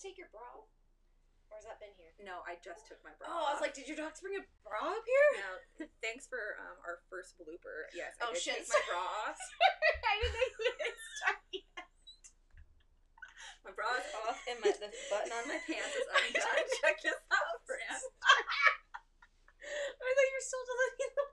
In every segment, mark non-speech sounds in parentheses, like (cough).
just take your bra? Or has that been here? No, I just took my bra. Oh, I was like, did your dogs bring a bra up here? No, thanks for um, our first blooper. Yes, I Oh, did shit, take my bra off. (laughs) I didn't yet. My bra is off, and my, the button on my pants is (laughs) undone. Check this out, Fran. I thought you were still deleting them.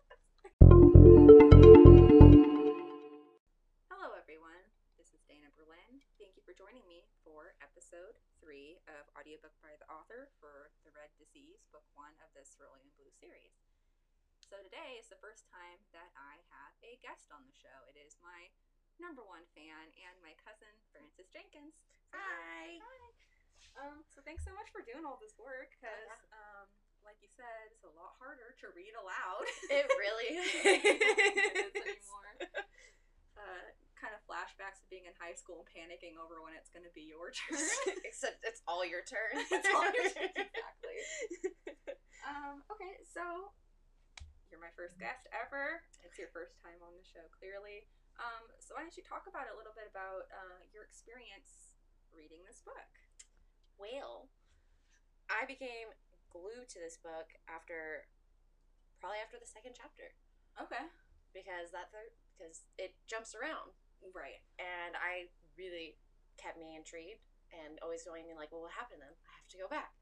Joining me for episode three of audiobook by the author for The Red Disease, book one of the Cerulean Blue series. So today is the first time that I have a guest on the show. It is my number one fan and my cousin Frances Jenkins. Hi. Hi. Um, so thanks so much for doing all this work Oh, because, um, like you said, it's a lot harder to read aloud. It really (laughs) is anymore. Uh, kind of flashbacks of being in high school and panicking over when it's going to be your (laughs) turn. Except it's all your turn. (laughs) It's all your turn, (laughs) exactly. um, okay, so you're my first guest ever. It's your first time on the show, clearly. Um, so why don't you talk about it a little bit about uh, your experience reading this book? Well, I became glued to this book after, probably after the second chapter, Okay. because that third, because it jumps around, Right. and I really kept me intrigued and always going like, well, what happened to them? I have to go back.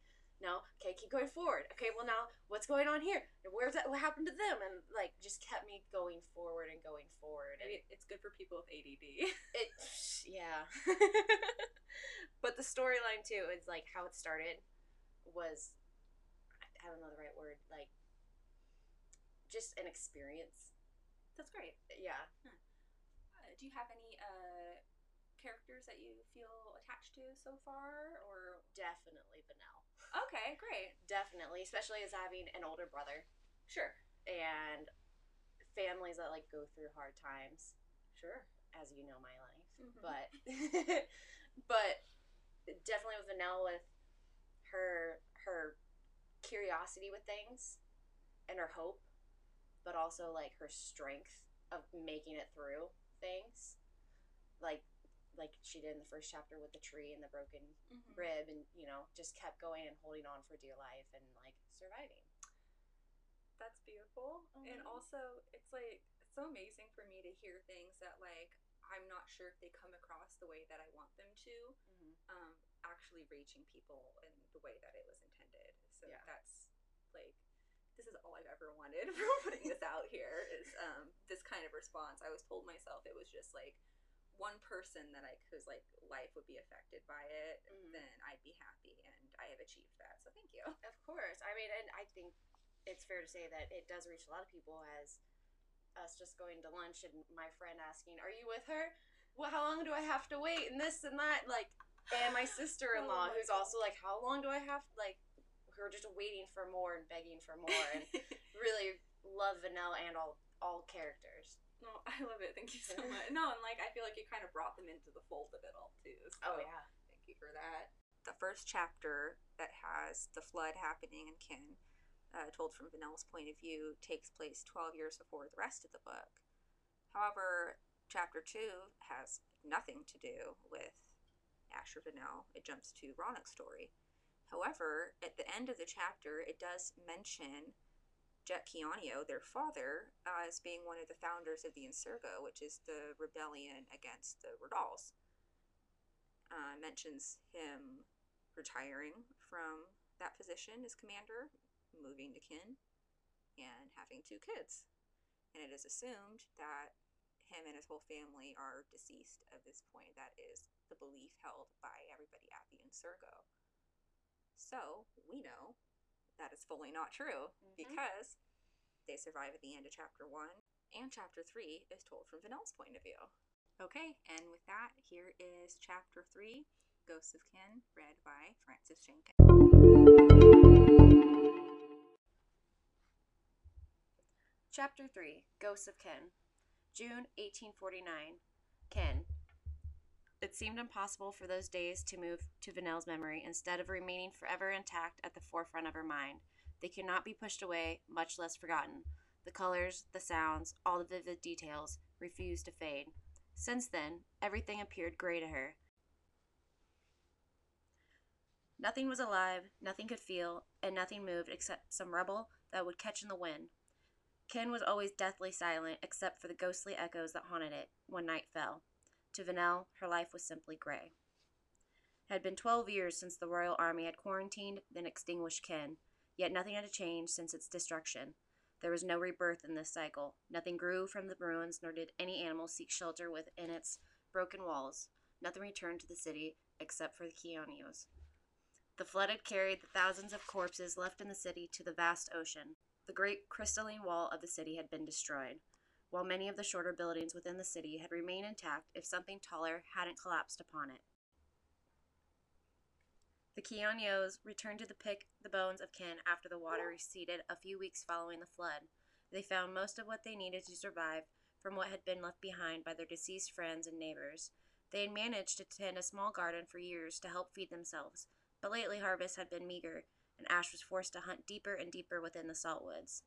No, okay, keep going forward. Okay, well now what's going on here? Where's that? What happened to them? And like just kept me going forward and going forward. And Maybe it's good for people with ADD. it, (laughs) yeah. (laughs) but the storyline too is like how it started was, I don't know the right word, like just an experience. That's great. Yeah. Uh, do you have any uh, characters that you feel attached to so far, or Definitely Venell. okay, great, Definitely, especially as having an older brother sure, and families that like go through hard times. sure, as you know my life. Mhm. But (laughs) but definitely with Venell with her her curiosity with things and her hope, but also like her strength of making it through things. Like like she did in the first chapter with the tree and the broken Mhm. rib and you know, just kept going and holding on for dear life and like surviving. That's beautiful. And Mhm. also, it's like it's so amazing for me to hear things that like I'm not sure if they come across the way that I want them to, um, actually reaching people in the way that it was intended. So Yeah. that's like this is all I've ever wanted (laughs) from putting this out here is um, this kind of response. I was told myself it was just like one person that I whose like life would be affected by it, Mhm. then I'd be happy, and I have achieved that. So thank you. Of course. I mean, and I think it's fair to say that it does reach a lot of people as us just going to lunch and my friend asking, "Are you with her? Well, how long do I have to wait?" and this and that, like, and my (sighs) sister-in-law Oh my who's also like, "How long do I have?" Like, who are just waiting for more and begging for more, and (laughs) really love Vanilla and all all characters. No, (laughs) I love it. Thank you so (laughs) much. No, and like I feel like you kind of brought them into the fold of it all too. So yeah. thank you for that. The first chapter that has the flood happening in Cynn, uh, told from Venell's point of view, takes place 12 years before the rest of the book. However, chapter 2 has nothing to do with Asher Venell. It jumps to Ronok's story. However, at the end of the chapter, it does mention Jet Keoneo, their father, uh, as being one of the founders of the Insurgo, which is the rebellion against the Rodals. Uh, mentions him retiring from that position as commander, moving to Cynn, and having two kids. And it is assumed that him and his whole family are deceased at this point. That is the belief held by everybody at the Insurgo. So we know that is fully not true Mhm. because they survive at the end of chapter one, and chapter three is told from Venell's point of view. Okay, and with that, here is chapter three Ghosts of Cynn, read by Frances Jenkins. Chapter 3 Ghosts of Cynn. June 1849. Cynn. It seemed impossible for those days to move to Venell's memory instead of remaining forever intact at the forefront of her mind. They could not be pushed away, much less forgotten. The colors, the sounds, all the vivid details refused to fade. Since then, everything appeared gray to her. Nothing was alive, nothing could feel, and nothing moved except some rubble that would catch in the wind. Cynn was always deathly silent, except for the ghostly echoes that haunted it when night fell. To Venell, her life was simply gray. It had been twelve years since the royal army had quarantined, then extinguished Cynn, yet nothing had changed since its destruction. There was no rebirth in this cycle. Nothing grew from the ruins, nor did any animal seek shelter within its broken walls. Nothing returned to the city except for the Keoneos. The flood had carried the thousands of corpses left in the city to the vast ocean. The great crystalline wall of the city had been destroyed, while many of the shorter buildings within the city had remained intact if something taller hadn't collapsed upon it. The Keoneos returned to the pick the bones of Cynn after the water receded a few weeks following the flood. They found most of what they needed to survive from what had been left behind by their deceased friends and neighbors. They had managed to tend a small garden for years to help feed themselves, but lately harvests had been meager, and Ash was forced to hunt deeper and deeper within the saltwoods.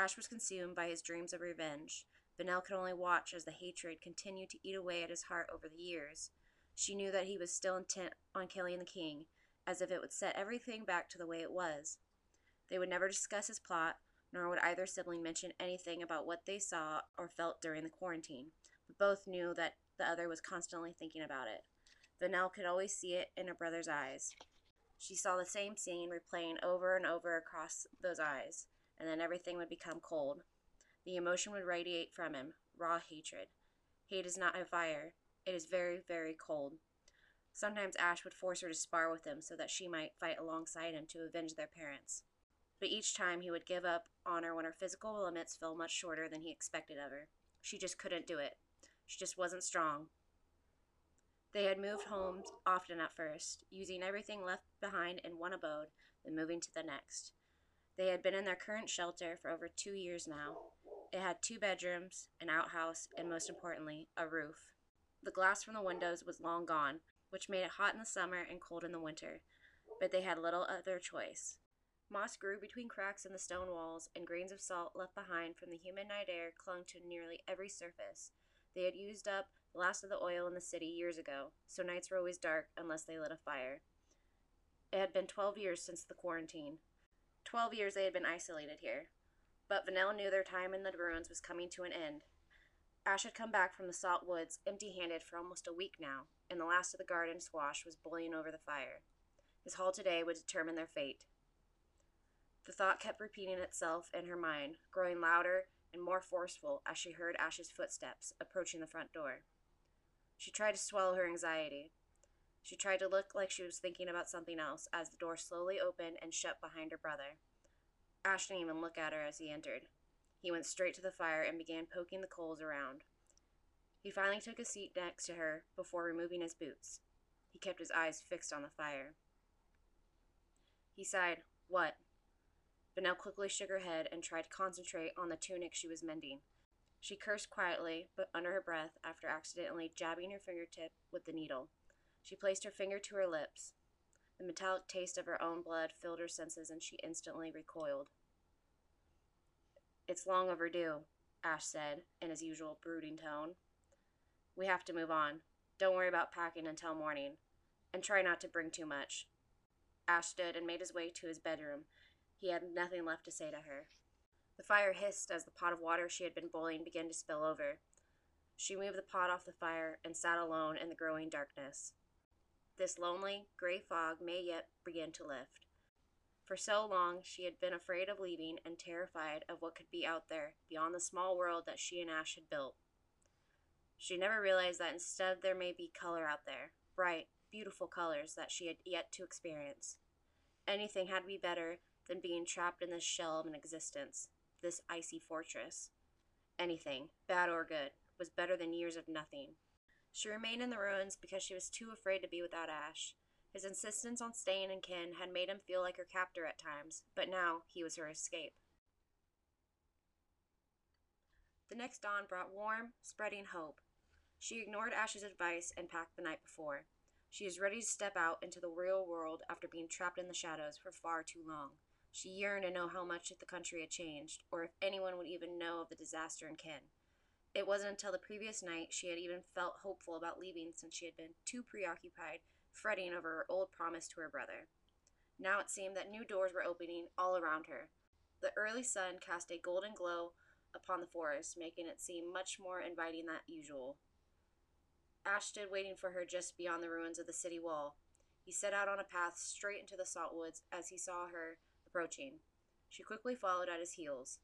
Ash was consumed by his dreams of revenge. Venell could only watch as the hatred continued to eat away at his heart over the years. She knew that he was still intent on killing the king, as if it would set everything back to the way it was. They would never discuss his plot, nor would either sibling mention anything about what they saw or felt during the quarantine, but both knew that the other was constantly thinking about it. Venell could always see it in her brother's eyes. She saw the same scene replaying over and over across those eyes, and then everything would become cold. The emotion would radiate from him raw hatred. Hate is not a fire, it is very, very cold. Sometimes Ash would force her to spar with him so that she might fight alongside him to avenge their parents. But each time he would give up on her when her physical limits fell much shorter than he expected of her. She just couldn't do it. She just wasn't strong. They had moved homes often at first, using everything left behind in one abode, then moving to the next. They had been in their current shelter for over two years now. It had two bedrooms, an outhouse, and most importantly, a roof. The glass from the windows was long gone, which made it hot in the summer and cold in the winter, but they had little other choice. Moss grew between cracks in the stone walls, and grains of salt left behind from the humid night air clung to nearly every surface. They had used up the last of the oil in the city years ago, so nights were always dark unless they lit a fire. It had been twelve years since the quarantine. Twelve years they had been isolated here. But Venell knew their time in the ruins was coming to an end, Ash had come back from the salt woods empty handed for almost a week now, and the last of the garden squash was boiling over the fire. His haul today would determine their fate. The thought kept repeating itself in her mind, growing louder and more forceful as she heard Ash's footsteps approaching the front door. She tried to swallow her anxiety. She tried to look like she was thinking about something else as the door slowly opened and shut behind her brother. Ash didn't even look at her as he entered. He went straight to the fire and began poking the coals around. He finally took a seat next to her before removing his boots. He kept his eyes fixed on the fire. He sighed, What? Venell quickly shook her head and tried to concentrate on the tunic she was mending. She cursed quietly, but under her breath, after accidentally jabbing her fingertip with the needle. She placed her finger to her lips. The metallic taste of her own blood filled her senses, and she instantly recoiled. It's long overdue, Ash said, in his usual brooding tone. We have to move on. Don't worry about packing until morning. And try not to bring too much. Ash stood and made his way to his bedroom. He had nothing left to say to her. The fire hissed as the pot of water she had been boiling began to spill over. She moved the pot off the fire and sat alone in the growing darkness. This lonely, gray fog may yet begin to lift. For so long, she had been afraid of leaving and terrified of what could be out there beyond the small world that she and Ash had built. She never realized that instead there may be color out there, bright, beautiful colors that she had yet to experience. Anything had to be better than being trapped in this shell of an existence, this icy fortress. Anything, bad or good, was better than years of nothing. She remained in the ruins because she was too afraid to be without Ash. His insistence on staying in Cynn had made him feel like her captor at times, but now he was her escape. The next dawn brought warm, spreading hope. She ignored Ash's advice and packed the night before. She was ready to step out into the real world after being trapped in the shadows for far too long. She yearned to know how much the country had changed, or if anyone would even know of the disaster in Cynn. It wasn't until the previous night she had even felt hopeful about leaving since she had been too preoccupied fretting over her old promise to her brother. Now it seemed that new doors were opening all around her. The early sun cast a golden glow upon the forest, making it seem much more inviting than usual. Ash stood waiting for her just beyond the ruins of the city wall. He set out on a path straight into the salt woods as he saw her approaching. She quickly followed at his heels.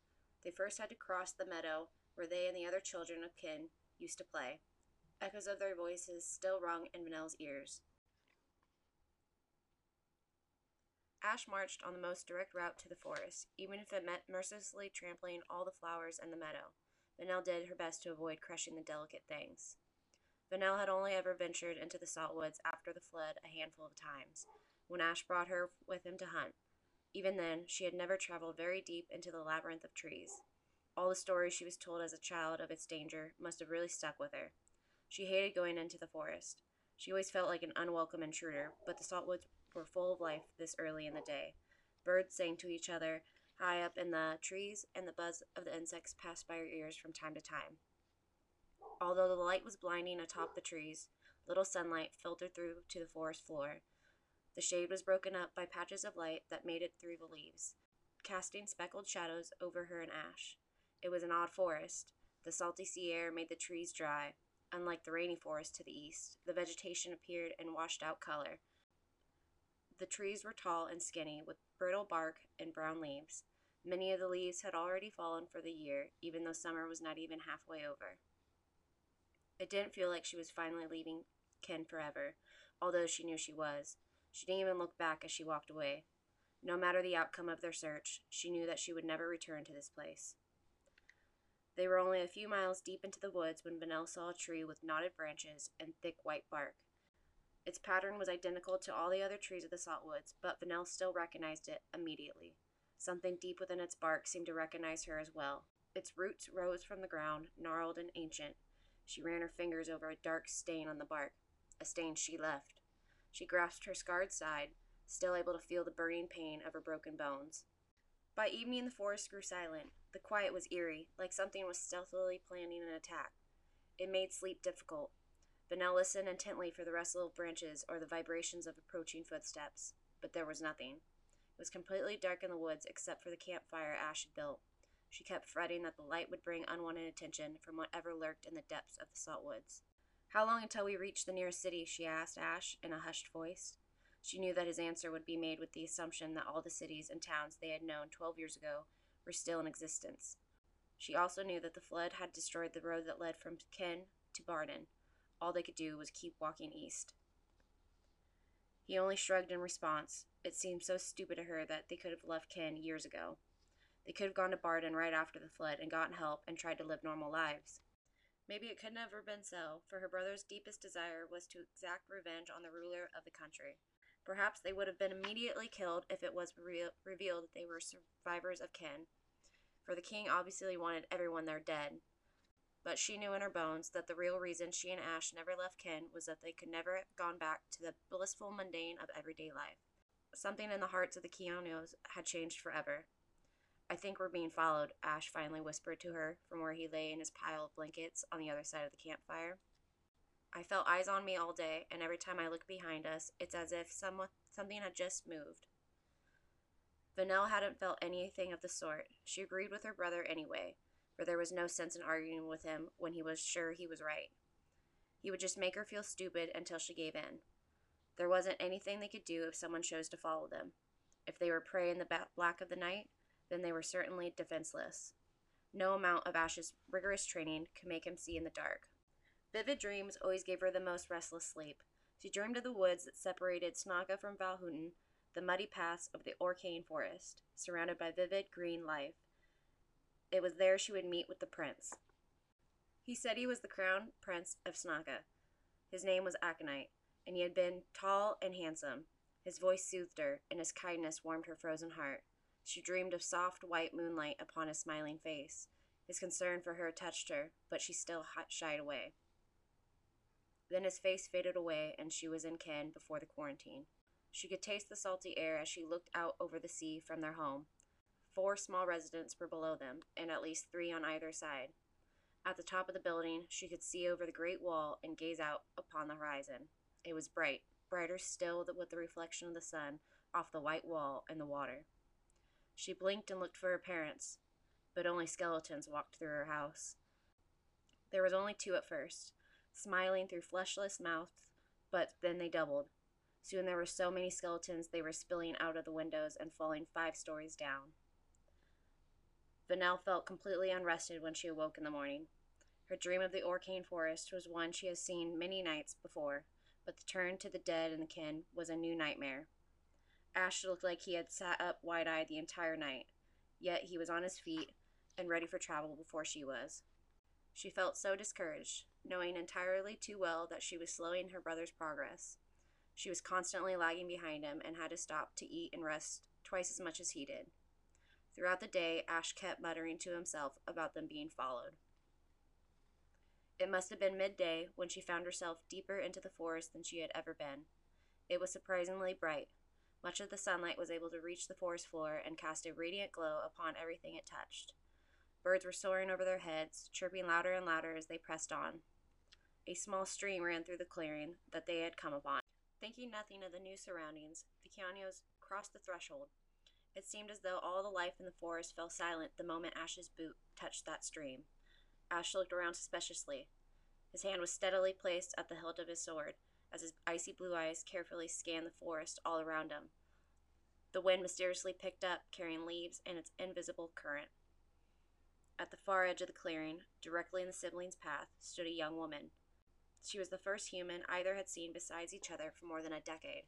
They first had to cross the meadow where they and the other children of Cynn used to play. Echoes of their voices still rung in Venell's ears. Ash marched on the most direct route to the forest, even if it meant mercilessly trampling all the flowers in the meadow. Venell did her best to avoid crushing the delicate things. Venell had only ever ventured into the salt woods after the flood a handful of times, when Ash brought her with him to hunt. Even then, she had never traveled very deep into the labyrinth of trees. All the stories she was told as a child of its danger must have really stuck with her. She hated going into the forest. She always felt like an unwelcome intruder, but the salt woods were full of life this early in the day. Birds sang to each other high up in the trees, and the buzz of the insects passed by her ears from time to time. Although the light was blinding atop the trees, little sunlight filtered through to the forest floor. The shade was broken up by patches of light that made it through the leaves, casting speckled shadows over her and Ash. It was an odd forest. The salty sea air made the trees dry. Unlike the rainy forest to the east, the vegetation appeared in washed out color. The trees were tall and skinny, with brittle bark and brown leaves. Many of the leaves had already fallen for the year, even though summer was not even halfway over. It didn't feel like she was finally leaving Cynn forever, although she knew she was. She didn't even look back as she walked away. No matter the outcome of their search, she knew that she would never return to this place. They were only a few miles deep into the woods when Venell saw a tree with knotted branches and thick white bark. Its pattern was identical to all the other trees of the saltwoods, but Venell still recognized it immediately. Something deep within its bark seemed to recognize her as well. Its roots rose from the ground, gnarled and ancient. She ran her fingers over a dark stain on the bark, a stain she left. She grasped her scarred side, still able to feel the burning pain of her broken bones. By evening, the forest grew silent. The quiet was eerie, like something was stealthily planning an attack. It made sleep difficult. Venell listened intently for the rustle of branches or the vibrations of approaching footsteps, but there was nothing. It was completely dark in the woods except for the campfire Ash had built. She kept fretting that the light would bring unwanted attention from whatever lurked in the depths of the salt woods. How long until we reach the nearest city? she asked Ash in a hushed voice. She knew that his answer would be made with the assumption that all the cities and towns they had known twelve years ago were still in existence. She also knew that the flood had destroyed the road that led from Cynn to Barden. All they could do was keep walking east. He only shrugged in response. It seemed so stupid to her that they could have left Cynn years ago. They could have gone to Barden right after the flood and gotten help and tried to live normal lives. Maybe it could never have been so, for her brother's deepest desire was to exact revenge on the ruler of the country. Perhaps they would have been immediately killed if it was re- revealed that they were survivors of Cynn, for the king obviously wanted everyone there dead. But she knew in her bones that the real reason she and Ash never left Cynn was that they could never have gone back to the blissful mundane of everyday life. Something in the hearts of the Keoneos had changed forever. I think we're being followed, Ash finally whispered to her from where he lay in his pile of blankets on the other side of the campfire. I felt eyes on me all day, and every time I look behind us, it's as if someone, something had just moved. Venell hadn't felt anything of the sort. She agreed with her brother anyway, for there was no sense in arguing with him when he was sure he was right. He would just make her feel stupid until she gave in. There wasn't anything they could do if someone chose to follow them. If they were prey in the black of the night, then they were certainly defenseless. No amount of Ash's rigorous training could make him see in the dark. Vivid dreams always gave her the most restless sleep. She dreamed of the woods that separated Snaga from Valhuten, the muddy paths of the Orkane forest, surrounded by vivid green life. It was there she would meet with the prince. He said he was the crown prince of Snaga. His name was Aconite, and he had been tall and handsome. His voice soothed her, and his kindness warmed her frozen heart. She dreamed of soft white moonlight upon his smiling face. His concern for her touched her, but she still shied away. Then his face faded away, and she was in Cynn before the quarantine. She could taste the salty air as she looked out over the sea from their home. Four small residences were below them, and at least three on either side. At the top of the building, she could see over the great wall and gaze out upon the horizon. It was bright, brighter still with the reflection of the sun off the white wall and the water. She blinked and looked for her parents, but only skeletons walked through her house. There was only two at first, smiling through fleshless mouths, but then they doubled. Soon there were so many skeletons they were spilling out of the windows and falling five stories down. Venell felt completely unrested when she awoke in the morning. Her dream of the Orcane Forest was one she had seen many nights before, but the turn to the dead and the kin was a new nightmare. Ash looked like he had sat up wide eyed the entire night, yet he was on his feet and ready for travel before she was. She felt so discouraged, knowing entirely too well that she was slowing her brother's progress. She was constantly lagging behind him and had to stop to eat and rest twice as much as he did. Throughout the day, Ash kept muttering to himself about them being followed. It must have been midday when she found herself deeper into the forest than she had ever been. It was surprisingly bright. Much of the sunlight was able to reach the forest floor and cast a radiant glow upon everything it touched. Birds were soaring over their heads, chirping louder and louder as they pressed on. A small stream ran through the clearing that they had come upon. Thinking nothing of the new surroundings, the Keoneos crossed the threshold. It seemed as though all the life in the forest fell silent the moment Ash's boot touched that stream. Ash looked around suspiciously. His hand was steadily placed at the hilt of his sword, as his icy blue eyes carefully scanned the forest all around him. The wind mysteriously picked up, carrying leaves and its invisible current. At the far edge of the clearing, directly in the siblings' path, stood a young woman. She was the first human either had seen besides each other for more than a decade.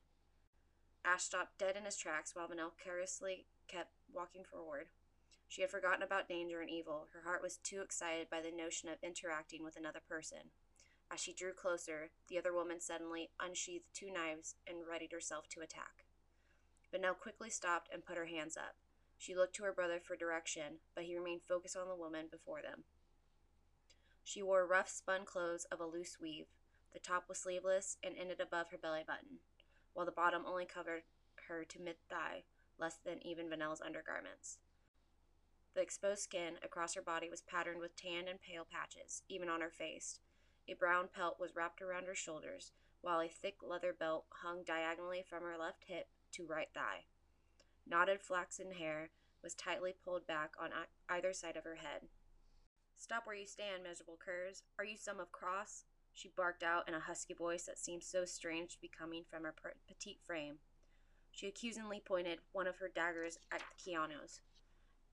Ash stopped dead in his tracks while Venell carelessly kept walking forward. She had forgotten about danger and evil. Her heart was too excited by the notion of interacting with another person. As she drew closer, the other woman suddenly unsheathed two knives and readied herself to attack. Venell quickly stopped and put her hands up. She looked to her brother for direction, but he remained focused on the woman before them. She wore rough spun clothes of a loose weave. The top was sleeveless and ended above her belly button, while the bottom only covered her to mid thigh, less than even Venell's undergarments. The exposed skin across her body was patterned with tanned and pale patches, even on her face. A brown pelt was wrapped around her shoulders, while a thick leather belt hung diagonally from her left hip to right thigh. Knotted flaxen hair was tightly pulled back on either side of her head. Stop where you stand, miserable curs. Are you some of Cross? She barked out in a husky voice that seemed so strange to be coming from her petite frame. She accusingly pointed one of her daggers at the Keoneos.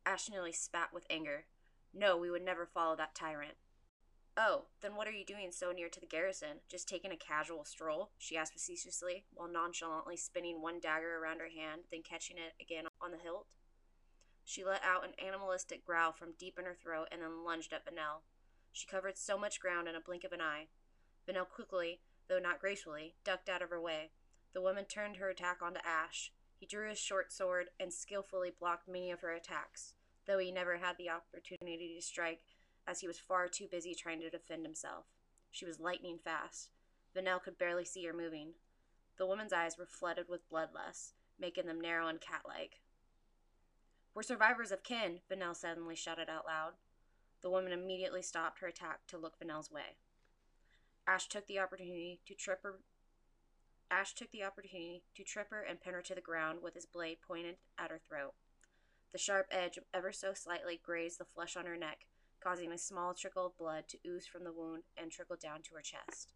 Ash spat with anger. No, we would never follow that tyrant. Oh, then what are you doing so near to the garrison? Just taking a casual stroll? she asked facetiously, while nonchalantly spinning one dagger around her hand, then catching it again on the hilt. She let out an animalistic growl from deep in her throat and then lunged at Venell. She covered so much ground in a blink of an eye. Venell quickly, though not gracefully, ducked out of her way. The woman turned her attack onto Ash. He drew his short sword and skillfully blocked many of her attacks, though he never had the opportunity to strike, as he was far too busy trying to defend himself. She was lightning fast. Venell could barely see her moving. The woman's eyes were flooded with bloodlust, making them narrow and cat-like. We're survivors of Cynn, Venell suddenly shouted out loud. The woman immediately stopped her attack to look Venell's way. Ash took the opportunity to trip her Ash took the opportunity to trip her and pin her to the ground with his blade pointed at her throat. The sharp edge ever so slightly grazed the flesh on her neck, causing a small trickle of blood to ooze from the wound and trickle down to her chest.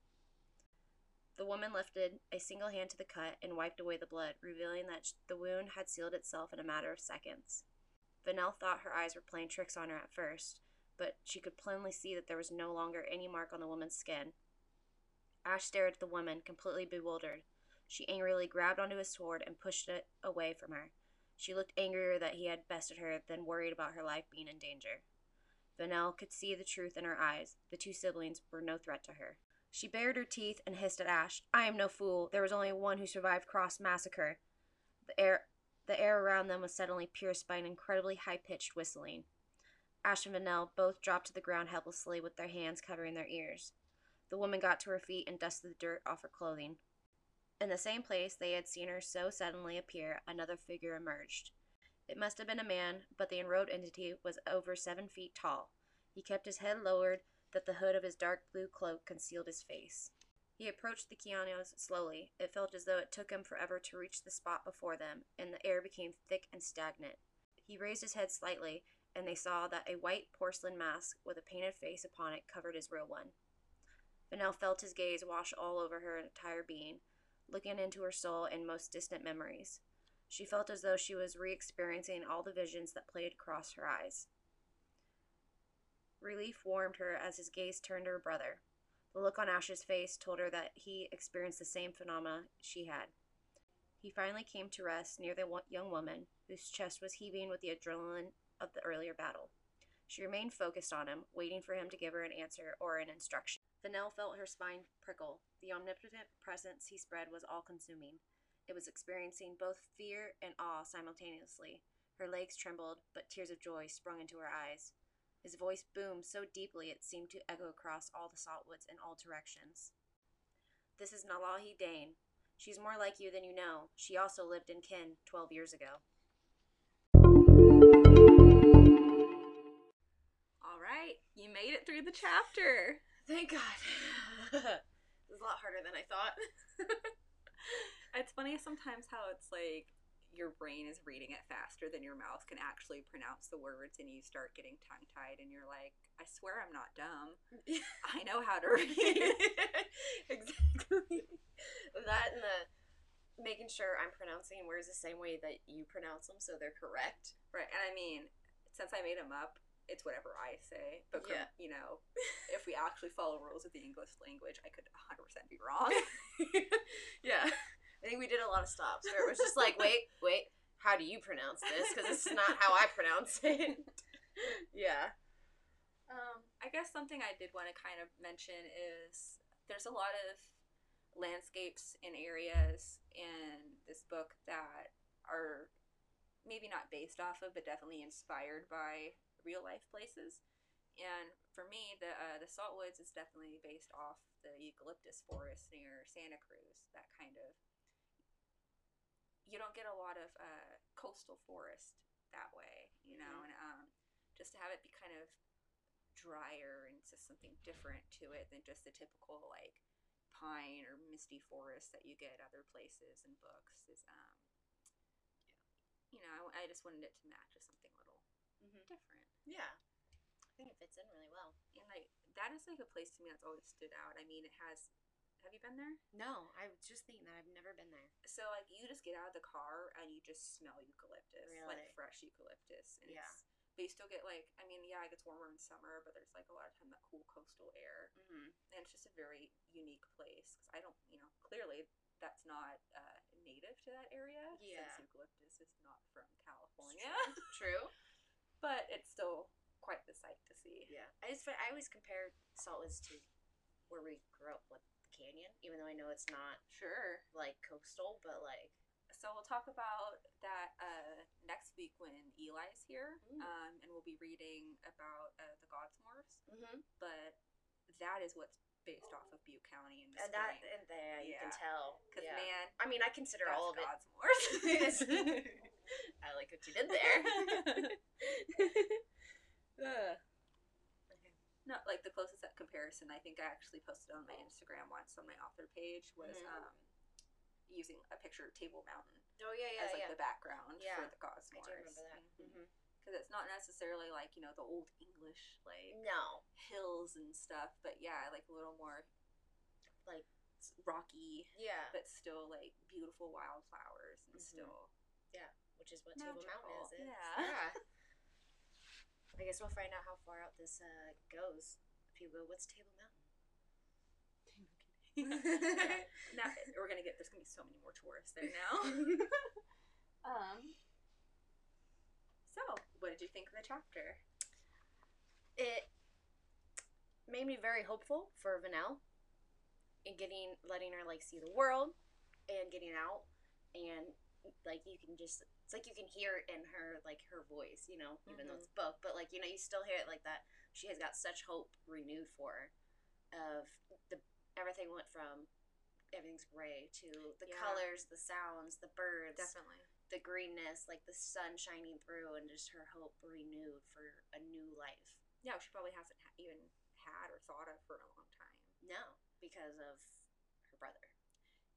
The woman lifted a single hand to the cut and wiped away the blood, revealing that the wound had sealed itself in a matter of seconds. Venell thought her eyes were playing tricks on her at first, but she could plainly see that there was no longer any mark on the woman's skin, Ash stared at the woman, completely bewildered. She angrily grabbed onto his sword and pushed it away from her. She looked angrier that he had bested her than worried about her life being in danger. Venell could see the truth in her eyes. The two siblings were no threat to her. She bared her teeth and hissed at Ash. I am no fool. There was only one who survived Cross Massacre. The air, the air around them was suddenly pierced by an incredibly high pitched whistling. Ash and Venell both dropped to the ground helplessly with their hands covering their ears. The woman got to her feet and dusted the dirt off her clothing. In the same place they had seen her so suddenly appear, another figure emerged. It must have been a man, but the enrobed entity was over seven feet tall. He kept his head lowered, that the hood of his dark blue cloak concealed his face. He approached the Keoneos slowly. It felt as though it took him forever to reach the spot before them, and the air became thick and stagnant. He raised his head slightly, and they saw that a white porcelain mask with a painted face upon it covered his real one. Venell felt his gaze wash all over her entire being, looking into her soul and most distant memories. She felt as though she was re experiencing all the visions that played across her eyes. Relief warmed her as his gaze turned to her brother. The look on Ash's face told her that he experienced the same phenomena she had. He finally came to rest near the young woman, whose chest was heaving with the adrenaline of the earlier battle. She remained focused on him, waiting for him to give her an answer or an instruction. Venell felt her spine prickle. The omnipotent presence he spread was all consuming. It was experiencing both fear and awe simultaneously. Her legs trembled, but tears of joy sprung into her eyes. His voice boomed so deeply it seemed to echo across all the saltwoods in all directions. This is Nalahi Dane. She's more like you than you know. She also lived in Cynn twelve years ago. All right, you made it through the chapter. Thank God. (laughs) it was a lot harder than I thought. (laughs) It's funny sometimes how it's like your brain is reading it faster than your mouth can actually pronounce the words, and you start getting tongue tied, and you're like, I swear I'm not dumb. (laughs) I know how to read. (laughs) exactly. That and the making sure I'm pronouncing words the same way that you pronounce them so they're correct. right, and I mean, since I made them up, it's whatever I say. But, Yeah. you know, (laughs) if we actually follow rules of the English language, I could 100% be wrong. yeah. I think we did a lot of stops where it was just like, wait, (laughs) wait, how do you pronounce this? Because this is not how I pronounce (laughs) it. yeah. Um, I guess something I did want to kind of mention is there's a lot of landscapes and areas in this book that are maybe not based off of, but definitely inspired by real life places. And for me, the uh, the Saltwoods is definitely based off the eucalyptus forest near Santa Cruz. That kind of you don't get a lot of uh, coastal forest that way, you know, Mhm. and um, just to have it be kind of drier and just something different to it than just the typical like pine or misty forest that you get other places and books is um you know I, I just wanted it to match with something a little Mhm. different Yeah. I think it fits in really well. and like that is like a place to me that's always stood out i mean it has have you been there No, I was just thinking that I've never been there. so like you just get out of the car and you just smell eucalyptus Really? like fresh eucalyptus and Yeah. it's but you still get like i mean yeah it gets warmer in summer but there's like a lot of time that cool coastal air Mm-hmm. and it's just a very unique place because I don't, you know, clearly that's not uh, native to that area Yeah. since eucalyptus is not from California, (laughs) True. but it's still quite the sight to see. Yeah. I just I always compare Saltwoods to where we grew up with the canyon, even though I know it's not Sure. like coastal, but like So we'll talk about that uh, next week when Eli's here, Mm. um, and we'll be reading about uh, the Godsmores. mm-hmm. But that is what's based off of Butte County in the and that spring. and there you can tell. Because yeah. man, I mean, I consider all of it. Godsmores. (laughs) I like what you did there. (laughs) (laughs) Ugh. No, like the closest that comparison I think I actually posted on my Instagram once on my author page was Mhm. um, using a picture of Table Mountain Oh yeah, yeah, as like yeah. the background Yeah, for the Cosmos. I do remember that. Mm-hmm. Because it's not necessarily like you know the old English like No, hills and stuff, but yeah, like a little more like rocky, yeah, but still like beautiful wildflowers and Mhm. still which is what Table Mountain is. Magical, is. yeah. I guess we'll find out how far out this uh, goes. If you go, what's Table (laughs) Mountain? now we're gonna get there's gonna be so many more tourists there now. (laughs) um. So, what did you think of the chapter? it made me very hopeful for Venell and getting letting her like see the world and getting out and like you can just it's like you can hear it in her like her voice you know even though it's book but like you know you still hear it like that she has got such hope renewed for her of the everything went from everything's gray to the Yeah. colors the sounds the birds Definitely. the greenness like the sun shining through and just her hope renewed for a new life Yeah, she probably hasn't ha- even had or thought of for a long time. No, because of her brother.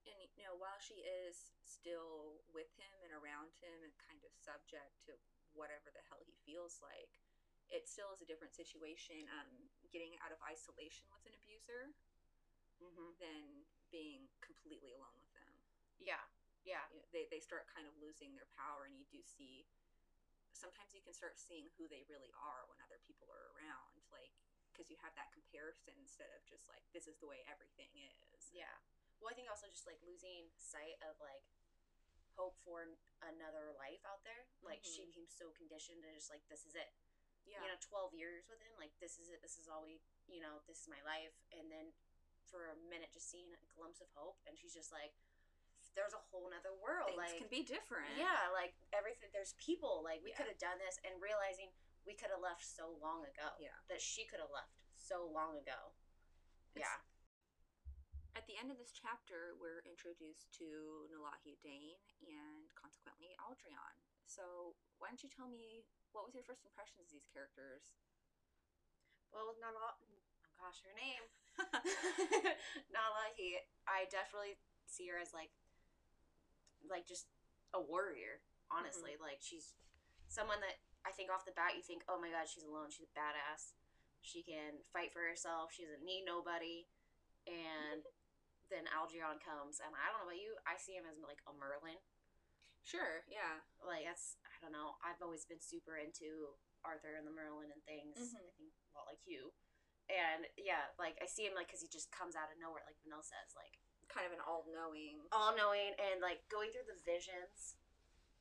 And you know, while she is still with him and around him and kind of subject to whatever the hell he feels like, it still is a different situation. Um, getting out of isolation with an abuser Mm-hmm. than being completely alone with them. Yeah, yeah, You know, they they start kind of losing their power, and you do see. Sometimes you can start seeing who they really are when other people are around, like because you have that comparison instead of just like this is the way everything is. yeah. Well, I think also just like losing sight of like hope for another life out there. Like she Mhm. became so conditioned to just like this is it. Yeah. You know, twelve years with him, like this is it. This is all we. You know, this is my life. And then for a minute, just seeing a glimpse of hope, and she's just like, there's a whole nother world. Things like can be different. Yeah, like everything. There's people. Like we Yeah. could have done this, and realizing we could have left so long ago. Yeah. That she could have left so long ago. It's- yeah. At the end of this chapter, we're introduced to Nalahi Dane and consequently Aldrion. So why don't you tell me what was your first impressions of these characters? Well, Nala. Oh gosh, her name. (laughs) (laughs) Nala. He. I definitely see her as like, like just a warrior. Honestly, mm-hmm. like she's someone that I think off the bat you think, oh my god, she's alone. She's a badass. She can fight for herself. She doesn't need nobody. And (laughs) then Algernon comes, and I don't know about you, I see him as like a Merlin. Sure, yeah. Like that's I don't know. I've always been super into Arthur and the Merlin and things. Mhm. I think a lot like you. And yeah, like I see him like because he just comes out of nowhere, like Venell says, like Kind of an all knowing. all knowing and like going through the visions.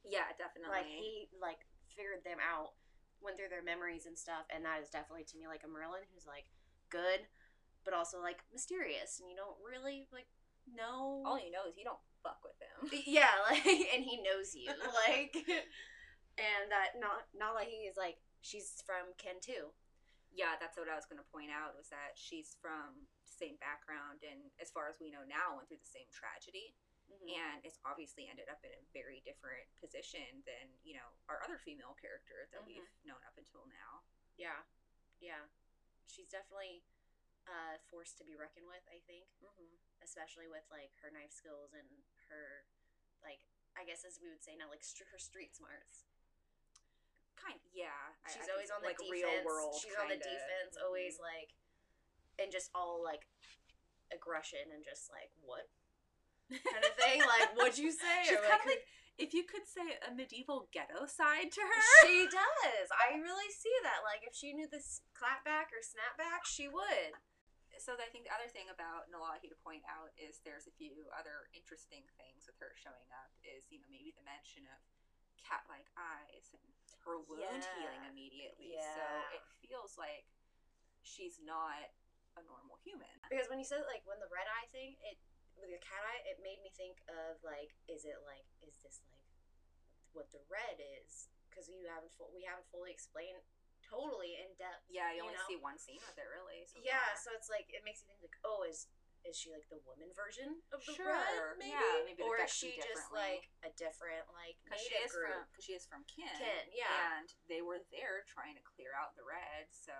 Yeah, definitely. Like he like figured them out, went through their memories and stuff, and that is definitely to me like a Merlin who's like good, but also like mysterious, and you don't really like know. all you know is you don't fuck with him. (laughs) yeah, like (laughs) and he knows you, (laughs) like, and that not Nalahi is like she's from Cynn too. yeah, that's what I was going to point out was that she's from the same background and as far as we know now went through the same tragedy and it's obviously ended up in a very different position than, you know, our other female characters that Mhm. we've known up until now. Yeah, yeah, she's definitely uh, forced to be reckoned with. I think. Mm-hmm. especially with like her knife skills and her like I guess as we would say now like st- her street smarts. Kind yeah. She's I always on the like defense. real world. She's on the kinda. defense, Mhm. always like, and just all like aggression and just like what kind of thing. like what'd you say? (laughs) She's Or, kind of like if you could say a medieval ghetto side to her. (laughs) she does. I really see that. Like if she knew this clapback or snapback, she would. So I think the other thing about Nalahi to point out is there's a few other interesting things with her showing up is you know maybe the mention of cat-like eyes and her wound healing Yeah. immediately. So it feels like she's not a normal human. Because when you said like when the red eye thing, it with the cat eye, it made me think of like, is it like, is this like what the red is? Because you haven't fu- we haven't fully explained totally in depth. Yeah, you, You only know? see one scene with it really. So Yeah, far. so it's like it makes you think like, oh, is is she like the woman version of the Sure, red? Maybe, yeah, maybe or is she just like a different like because she is group? from because she is from Cynn. Cynn, yeah. and they were there trying to clear out the red. So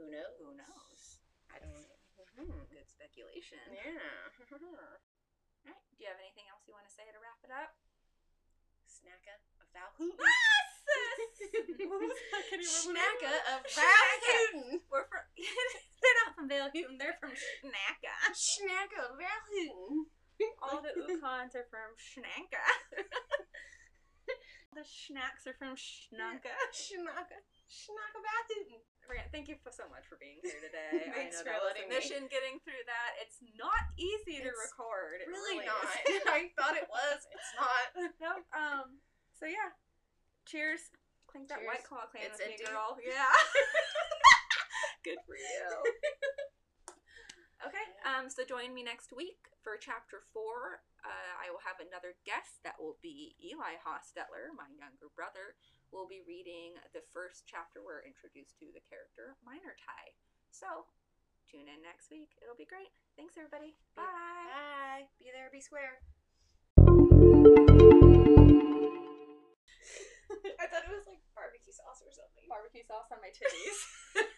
Who knows? who knows? I don't. Mm-hmm. know. Good speculation. Yeah. (laughs) All right. Do you have anything else you want to say to wrap it up? Snacka (laughs) of Valhouten. Snacka Snacka of Schnacka. Valhouten. We're from. (laughs) they're not from Valhouten. They're from Schnacka. Snacka of Valhouten. All the Ukons are from Schnacka. (laughs) the Schnacks are from Schnacka. Snacka. Snacka Valhouten. Brian, thank you for so much for being here today. Thanks I for know letting a me. mission getting through that. It's not easy to record. Really, really not. I thought it was. It's not. no, um. So yeah, cheers. Clink that Cheers. white claw clan It's with me, empty. girl. (laughs) Yeah. Good for you. (laughs) Okay. Um. So join me next week for chapter four. Uh, I will have another guest. That will be Eli Hostetler, my younger brother. We'll be reading the first chapter. We're introduced to the character Minor Tie. So tune in next week. It'll be great. Thanks, everybody. Bye. Bye. Be there, be square. Barbecue sauce on my titties. (laughs)